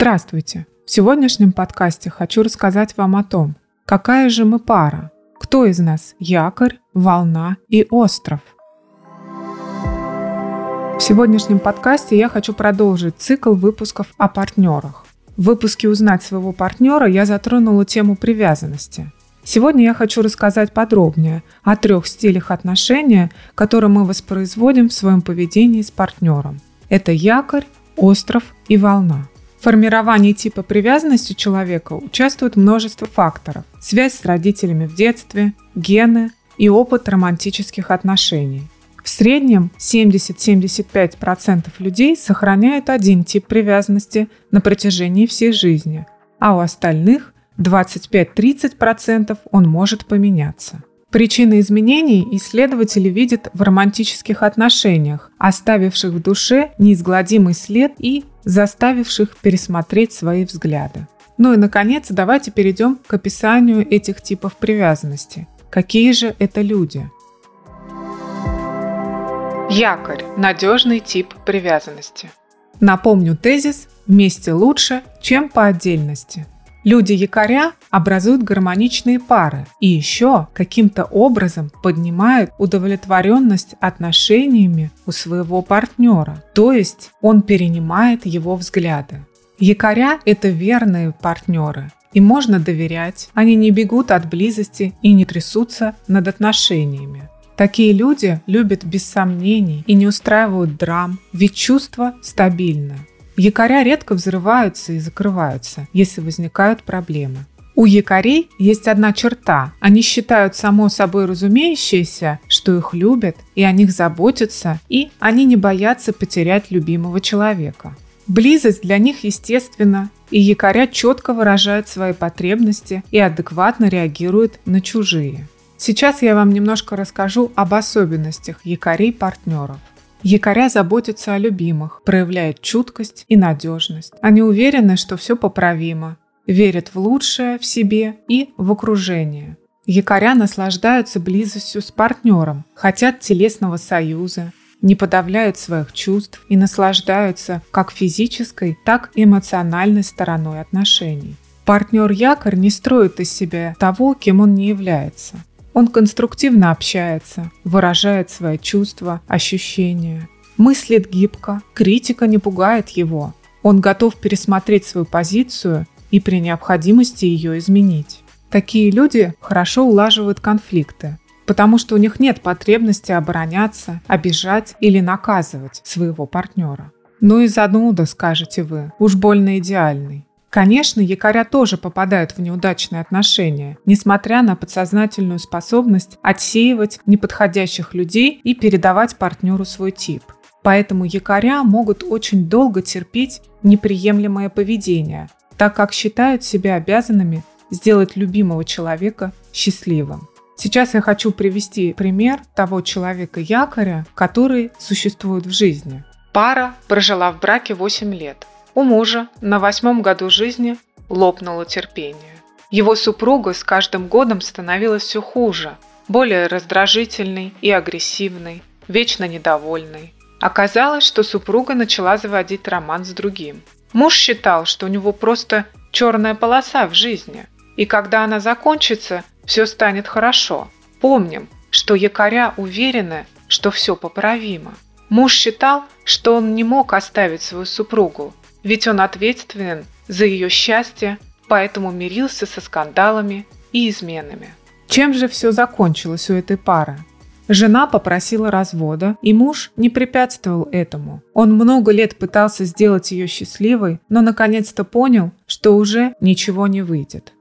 Здравствуйте! В сегодняшнем подкасте хочу рассказать вам о том, какая же мы пара, кто из нас якорь, волна и остров. В сегодняшнем подкасте я хочу продолжить цикл выпусков о партнерах. В выпуске «Узнать своего партнера» я затронула тему привязанности. Сегодня я хочу рассказать подробнее о трех стилях отношения, которые мы воспроизводим в своем поведении с партнером. Это якорь, остров и волна. В формировании типа привязанности человека участвует множество факторов. Связь с родителями в детстве, гены и опыт романтических отношений. В среднем 70-75% людей сохраняют один тип привязанности на протяжении всей жизни, а у остальных 25-30% он может поменяться. Причины изменений исследователи видят в романтических отношениях, оставивших в душе неизгладимый след и заставивших пересмотреть свои взгляды. Ну и, наконец, давайте перейдем к описанию этих типов привязанности. Какие же это люди? Якорь – надежный тип привязанности. Напомню тезис «вместе лучше, чем по отдельности». Люди якоря образуют гармоничные пары и еще каким-то образом поднимают удовлетворенность отношениями у своего партнера, то есть он перенимает его взгляды. Якоря – это верные партнеры, им можно доверять, они не бегут от близости и не трясутся над отношениями. Такие люди любят без сомнений и не устраивают драм, ведь чувства стабильны. Якоря редко взрываются и закрываются, если возникают проблемы. У якорей есть одна черта. Они считают само собой разумеющееся, что их любят и о них заботятся, и они не боятся потерять любимого человека. Близость для них естественна, и якоря четко выражают свои потребности и адекватно реагируют на чужие. Сейчас я вам немножко расскажу об особенностях якорей-партнеров. Якоря заботятся о любимых, проявляют чуткость и надежность. Они уверены, что все поправимо, верят в лучшее в себе и в окружение. Якоря наслаждаются близостью с партнером, хотят телесного союза, не подавляют своих чувств и наслаждаются как физической, так и эмоциональной стороной отношений. Партнер-якорь не строит из себя того, кем он не является. Он конструктивно общается, выражает свои чувства, ощущения, мыслит гибко, критика не пугает его. Он готов пересмотреть свою позицию и при необходимости ее изменить. Такие люди хорошо улаживают конфликты, потому что у них нет потребности обороняться, обижать или наказывать своего партнера. Ну и зануда, скажете вы, уж больно идеальный. Конечно, якоря тоже попадают в неудачные отношения, несмотря на подсознательную способность отсеивать неподходящих людей и передавать партнеру свой тип. Поэтому якоря могут очень долго терпеть неприемлемое поведение, так как считают себя обязанными сделать любимого человека счастливым. Сейчас я хочу привести пример того человека-якоря, который существует в жизни. Пара прожила в браке 8 лет. У мужа на восьмом году жизни лопнуло терпение. Его супруга с каждым годом становилась все хуже, более раздражительной и агрессивной, вечно недовольной. Оказалось, что супруга начала заводить роман с другим. Муж считал, что у него просто черная полоса в жизни, и когда она закончится, все станет хорошо. Помним, что якоря уверены, что все поправимо. Муж считал, что он не мог оставить свою супругу, ведь он ответственен за ее счастье, поэтому мирился со скандалами и изменами. Чем же все закончилось у этой пары? Жена попросила развода, и муж не препятствовал этому. Он много лет пытался сделать ее счастливой, но наконец-то понял, что уже ничего не выйдет.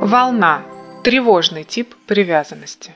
Волна – тревожный тип привязанности.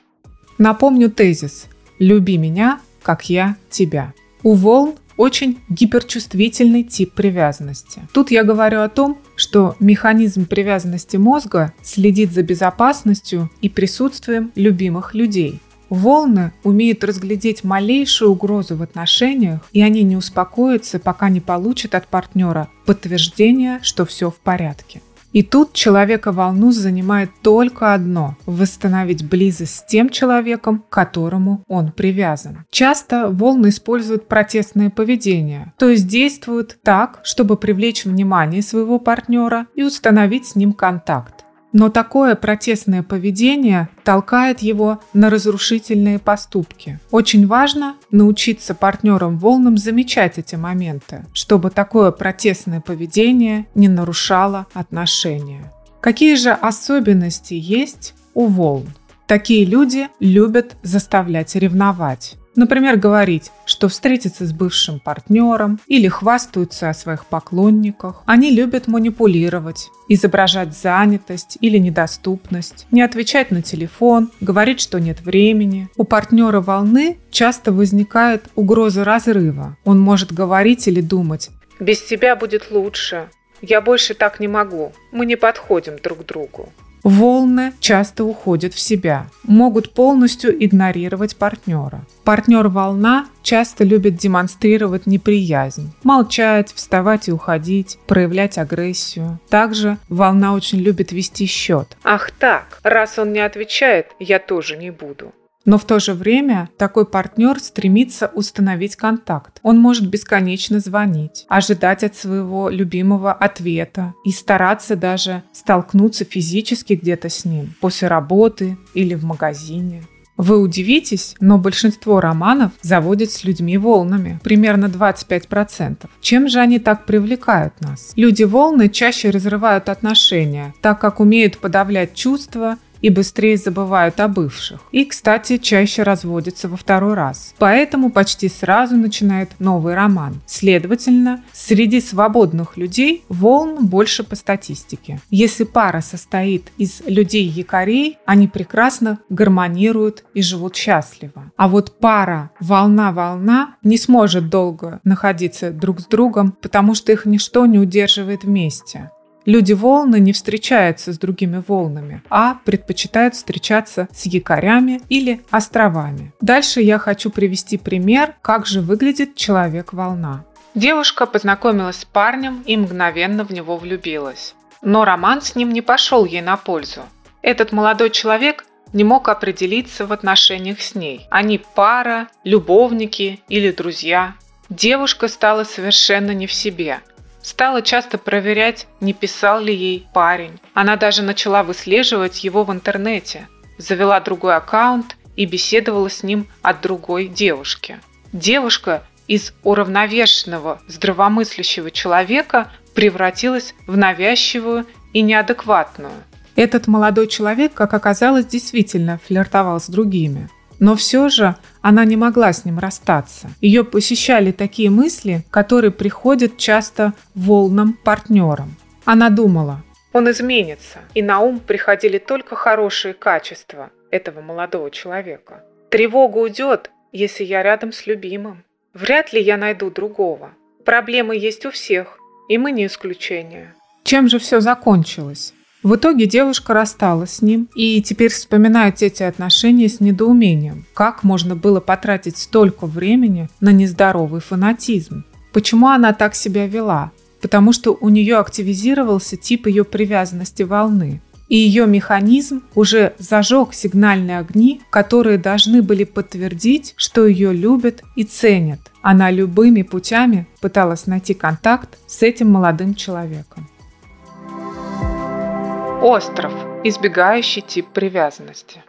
Напомню тезис «Люби меня, как я тебя». У волн очень гиперчувствительный тип привязанности. Тут я говорю о том, что механизм привязанности мозга следит за безопасностью и присутствием любимых людей. Волны умеют разглядеть малейшую угрозу в отношениях, и они не успокоятся, пока не получат от партнера подтверждение, что все в порядке. И тут человека волну занимает только одно – восстановить близость с тем человеком, к которому он привязан. Часто волны используют протестное поведение, то есть действуют так, чтобы привлечь внимание своего партнера и установить с ним контакт. Но такое протестное поведение толкает его на разрушительные поступки. Очень важно научиться партнерам волнам замечать эти моменты, чтобы такое протестное поведение не нарушало отношения. Какие же особенности есть у волн? Такие люди любят заставлять ревновать. Например, говорить, что встретиться с бывшим партнером или хвастаются о своих поклонниках. Они любят манипулировать, изображать занятость или недоступность, не отвечать на телефон, говорить, что нет времени. У партнера волны часто возникает угроза разрыва. Он может говорить или думать «без тебя будет лучше», «я больше так не могу», «мы не подходим друг другу». Волны часто уходят в себя, могут полностью игнорировать партнера. Партнер-волна часто любит демонстрировать неприязнь, молчать, вставать и уходить, проявлять агрессию. Также волна очень любит вести счет. Ах так, раз он не отвечает, я тоже не буду. Но в то же время такой партнер стремится установить контакт. Он может бесконечно звонить, ожидать от своего любимого ответа и стараться даже столкнуться физически где-то с ним после работы или в магазине. Вы удивитесь, но большинство романов заводят с людьми волнами, примерно 25%. Чем же они так привлекают нас? Люди-волны чаще разрывают отношения, так как умеют подавлять чувства и быстрее забывают о бывших. И, кстати, чаще разводятся во второй раз. Поэтому почти сразу начинают новый роман. Следовательно, среди свободных людей волн больше по статистике. Если пара состоит из людей-якорей, они прекрасно гармонируют и живут счастливо. А вот пара волна-волна не сможет долго находиться друг с другом, потому что их ничто не удерживает вместе. Люди-волны не встречаются с другими волнами, а предпочитают встречаться с якорями или островами. Дальше я хочу привести пример, как же выглядит человек-волна. Девушка познакомилась с парнем и мгновенно в него влюбилась. Но роман с ним не пошел ей на пользу. Этот молодой человек не мог определиться в отношениях с ней. Они пара, любовники или друзья. Девушка стала совершенно не в себе. Стала часто проверять, не писал ли ей парень. Она даже начала выслеживать его в интернете. Завела другой аккаунт и беседовала с ним от другой девушки. Девушка из уравновешенного, здравомыслящего человека превратилась в навязчивую и неадекватную. Этот молодой человек, как оказалось, действительно флиртовал с другими. Но все же она не могла с ним расстаться. Ее посещали такие мысли, которые приходят часто волнам партнерам. Она думала, он изменится, и на ум приходили только хорошие качества этого молодого человека. Тревога уйдет, если я рядом с любимым. Вряд ли я найду другого. Проблемы есть у всех, и мы не исключение. Чем же все закончилось? В итоге девушка рассталась с ним и теперь вспоминает эти отношения с недоумением. Как можно было потратить столько времени на нездоровый фанатизм? Почему она так себя вела? Потому что у нее активизировался тип ее привязанности волны. И ее механизм уже зажег сигнальные огни, которые должны были подтвердить, что ее любят и ценят. Она любыми путями пыталась найти контакт с этим молодым человеком. Остров. Избегающий тип привязанности.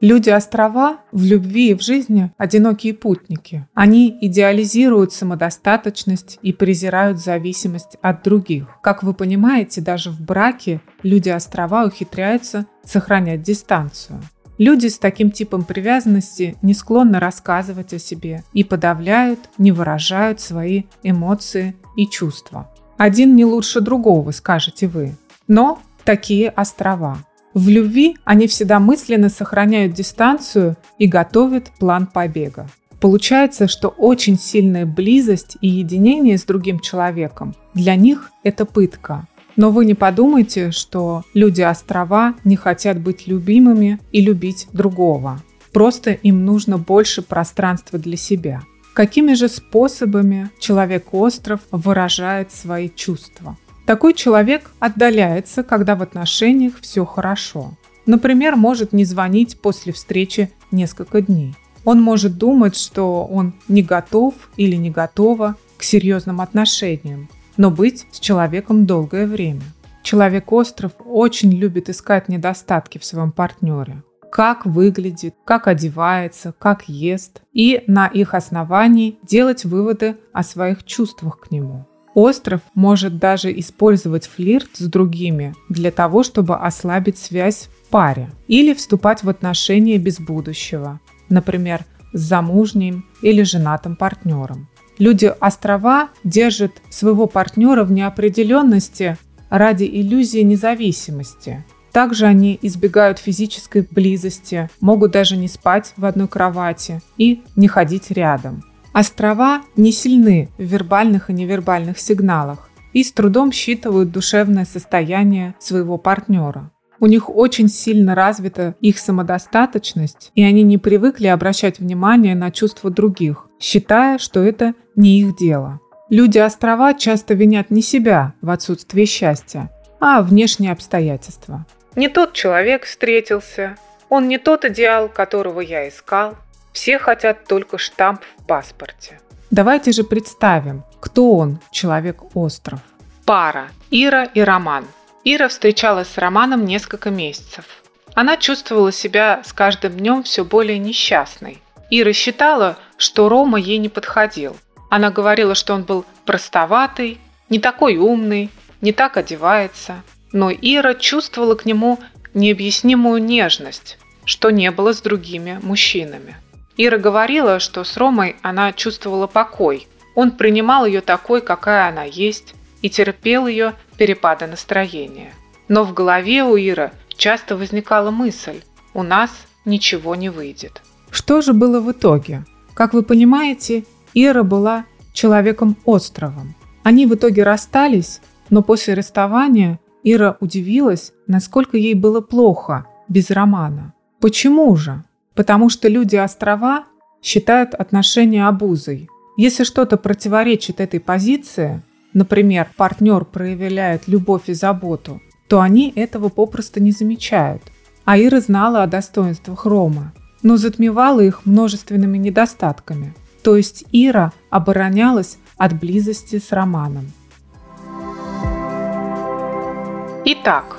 Люди-острова в любви и в жизни – одинокие путники. Они идеализируют самодостаточность и презирают зависимость от других. Как вы понимаете, даже в браке люди-острова ухитряются сохранять дистанцию. Люди с таким типом привязанности не склонны рассказывать о себе и подавляют, не выражают свои эмоции и чувства. Один не лучше другого, скажете вы. Но такие острова. В любви они всегда мысленно сохраняют дистанцию и готовят план побега. Получается, что очень сильная близость и единение с другим человеком для них это пытка. Но вы не подумайте, что люди-острова не хотят быть любимыми и любить другого. Просто им нужно больше пространства для себя. Какими же способами человек-остров выражает свои чувства? Такой человек отдаляется, когда в отношениях все хорошо. Например, может не звонить после встречи несколько дней. Он может думать, что он не готов или не готова к серьезным отношениям, но быть с человеком долгое время. Человек-остров очень любит искать недостатки в своем партнере. Как выглядит, как одевается, как ест. И на их основании делать выводы о своих чувствах к нему. Остров может даже использовать флирт с другими для того, чтобы ослабить связь в паре или вступать в отношения без будущего, например, с замужним или женатым партнером. Люди острова держат своего партнера в неопределенности ради иллюзии независимости. Также они избегают физической близости, могут даже не спать в одной кровати и не ходить рядом. Острова не сильны в вербальных и невербальных сигналах и с трудом считывают душевное состояние своего партнера. У них очень сильно развита их самодостаточность, и они не привыкли обращать внимание на чувства других, считая, что это не их дело. Люди острова часто винят не себя в отсутствии счастья, а внешние обстоятельства. Не тот человек встретился, он не тот идеал, которого я искал. Все хотят только штамп в паспорте. Давайте же представим, кто он, человек-остров. Пара Ира и Роман. Ира встречалась с Романом несколько месяцев. Она чувствовала себя с каждым днем все более несчастной. Ира считала, что Рома ей не подходил. Она говорила, что он был простоватый, не такой умный, не так одевается. Но Ира чувствовала к нему необъяснимую нежность, что не было с другими мужчинами. Ира говорила, что с Ромой она чувствовала покой. Он принимал ее такой, какая она есть, и терпел ее перепады настроения. Но в голове у Иры часто возникала мысль «у нас ничего не выйдет». Что же было в итоге? Как вы понимаете, Ира была человеком-островом. Они в итоге расстались, но после расставания Ира удивилась, насколько ей было плохо без романа. Почему же? Потому что люди острова считают отношения обузой. Если что-то противоречит этой позиции, например, партнер проявляет любовь и заботу, то они этого попросту не замечают. А Ира знала о достоинствах Рома, но затмевала их множественными недостатками. То есть Ира оборонялась от близости с Романом. Итак,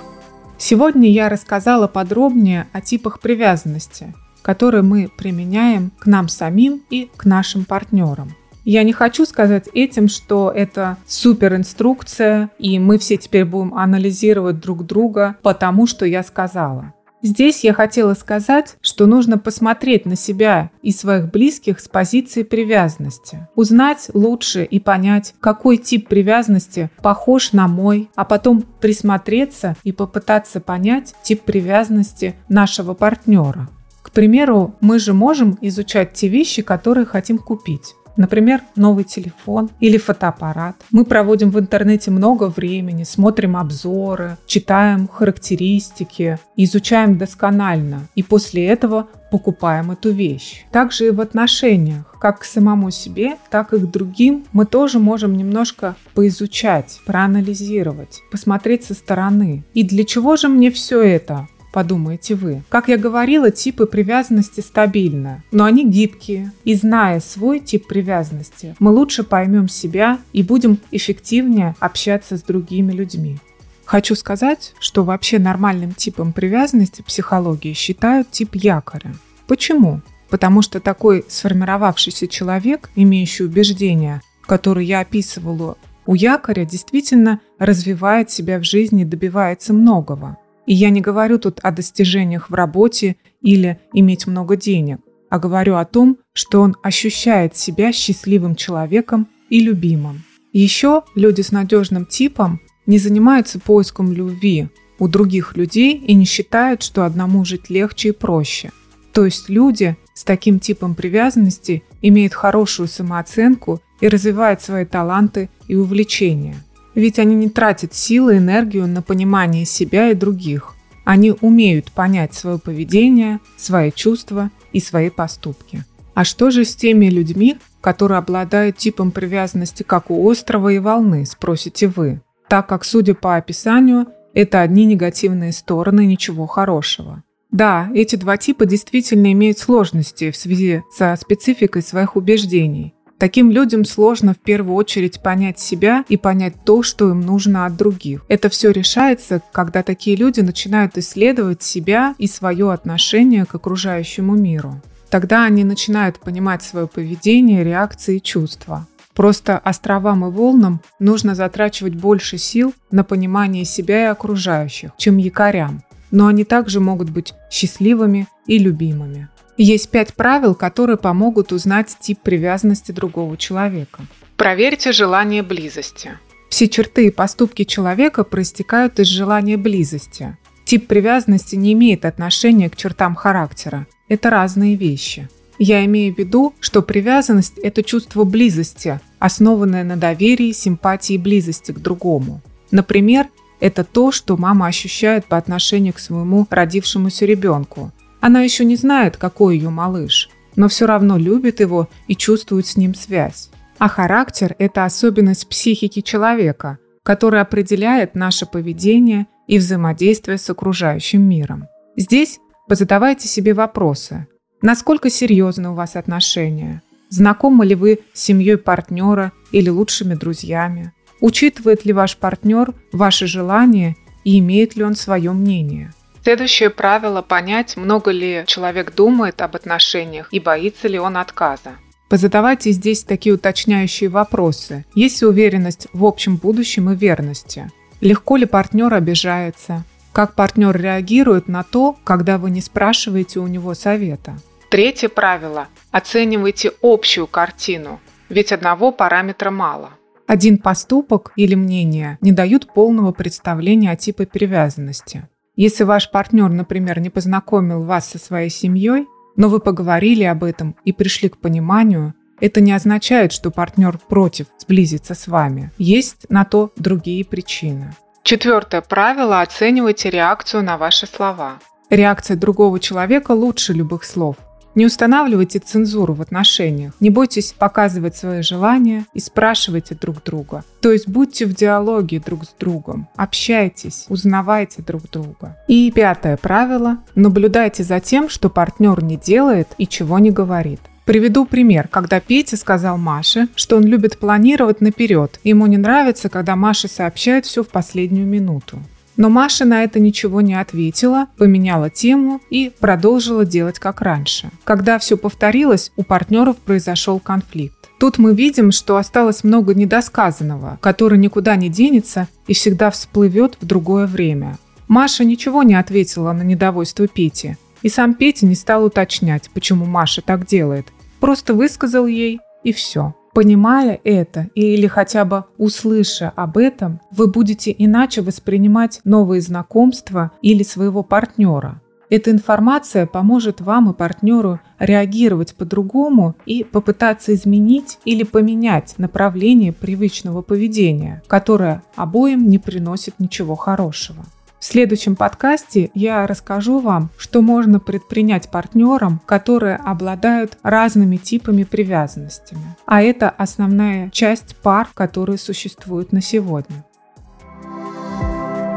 сегодня я рассказала подробнее о типах привязанности, которые мы применяем к нам самим и к нашим партнерам. Я не хочу сказать этим, что это супер инструкция, и мы все теперь будем анализировать друг друга потому, что я сказала. Здесь я хотела сказать, что нужно посмотреть на себя и своих близких с позиции привязанности, узнать лучше и понять, какой тип привязанности похож на мой, а потом присмотреться и попытаться понять тип привязанности нашего партнера. К примеру, мы же можем изучать те вещи, которые хотим купить. Например, новый телефон или фотоаппарат. Мы проводим в интернете много времени, смотрим обзоры, читаем характеристики, изучаем досконально и после этого покупаем эту вещь. Также и в отношениях, как к самому себе, так и к другим, мы тоже можем немножко поизучать, проанализировать, посмотреть со стороны. И для чего же мне все это? Подумаете вы. Как я говорила, типы привязанности стабильны, но они гибкие. И зная свой тип привязанности, мы лучше поймем себя и будем эффективнее общаться с другими людьми. Хочу сказать, что вообще нормальным типом привязанности психологии считают тип якоря. Почему? Потому что такой сформировавшийся человек, имеющий убеждения, которые я описывала у якоря, действительно развивает себя в жизни и добивается многого. И я не говорю тут о достижениях в работе или иметь много денег, а говорю о том, что он ощущает себя счастливым человеком и любимым. Еще люди с надежным типом не занимаются поиском любви у других людей и не считают, что одному жить легче и проще. То есть люди с таким типом привязанности имеют хорошую самооценку и развивают свои таланты и увлечения. Ведь они не тратят силы и энергию на понимание себя и других. Они умеют понять свое поведение, свои чувства и свои поступки. А что же с теми людьми, которые обладают типом привязанности, как у острова и волны, спросите вы? так как, судя по описанию, это одни негативные стороны ничего хорошего. Да, эти два типа действительно имеют сложности в связи со спецификой своих убеждений. Таким людям сложно в первую очередь понять себя и понять то, что им нужно от других. Это все решается, когда такие люди начинают исследовать себя и свое отношение к окружающему миру. Тогда они начинают понимать свое поведение, реакции и чувства. Просто островам и волнам нужно затрачивать больше сил на понимание себя и окружающих, чем якорям. Но они также могут быть счастливыми и любимыми. Есть пять правил, которые помогут узнать тип привязанности другого человека. Проверьте желание близости. Все черты и поступки человека проистекают из желания близости. Тип привязанности не имеет отношения к чертам характера. Это разные вещи. Я имею в виду, что привязанность – это чувство близости, основанное на доверии, симпатии и близости к другому. Например, это то, что мама ощущает по отношению к своему родившемуся ребенку. Она еще не знает, какой ее малыш, но все равно любит его и чувствует с ним связь. А характер – это особенность психики человека, которая определяет наше поведение и взаимодействие с окружающим миром. Здесь позадавайте себе вопросы – Насколько серьезны у вас отношения? Знакомы ли вы с семьей партнера или лучшими друзьями? Учитывает ли ваш партнер ваши желания и имеет ли он свое мнение? Следующее правило – понять, много ли человек думает об отношениях и боится ли он отказа. Позадавайте здесь такие уточняющие вопросы. Есть ли уверенность в общем будущем и верности? Легко ли партнер обижается? Как партнер реагирует на то, когда вы не спрашиваете у него совета? Третье правило – оценивайте общую картину, ведь одного параметра мало. Один поступок или мнение не дают полного представления о типе привязанности. Если ваш партнер, например, не познакомил вас со своей семьей, но вы поговорили об этом и пришли к пониманию, это не означает, что партнер против сблизиться с вами. Есть на то другие причины. Четвертое правило – оценивайте реакцию на ваши слова. Реакция другого человека лучше любых слов. Не устанавливайте цензуру в отношениях. Не бойтесь показывать свои желания и спрашивайте друг друга. То есть будьте в диалоге друг с другом, общайтесь, узнавайте друг друга. И пятое правило – наблюдайте за тем, что партнер не делает и чего не говорит. Приведу пример, когда Петя сказал Маше, что он любит планировать наперед. Ему не нравится, когда Маша сообщает все в последнюю минуту. Но Маша на это ничего не ответила, поменяла тему и продолжила делать как раньше. Когда все повторилось, у партнеров произошел конфликт. Тут мы видим, что осталось много недосказанного, который никуда не денется и всегда всплывет в другое время. Маша ничего не ответила на недовольство Пети, и сам Петя не стал уточнять, почему Маша так делает, Просто высказал ей и все. Понимая это или хотя бы услыша об этом, вы будете иначе воспринимать новые знакомства или своего партнера. Эта информация поможет вам и партнеру реагировать по-другому и попытаться изменить или поменять направление привычного поведения, которое обоим не приносит ничего хорошего. Следующем подкасте я расскажу вам, что можно предпринять партнерам, которые обладают разными типами привязанностями. А это основная часть пар, которые существуют на сегодня.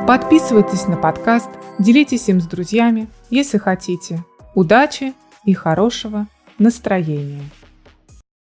Подписывайтесь на подкаст, делитесь им с друзьями, если хотите. Удачи и хорошего настроения!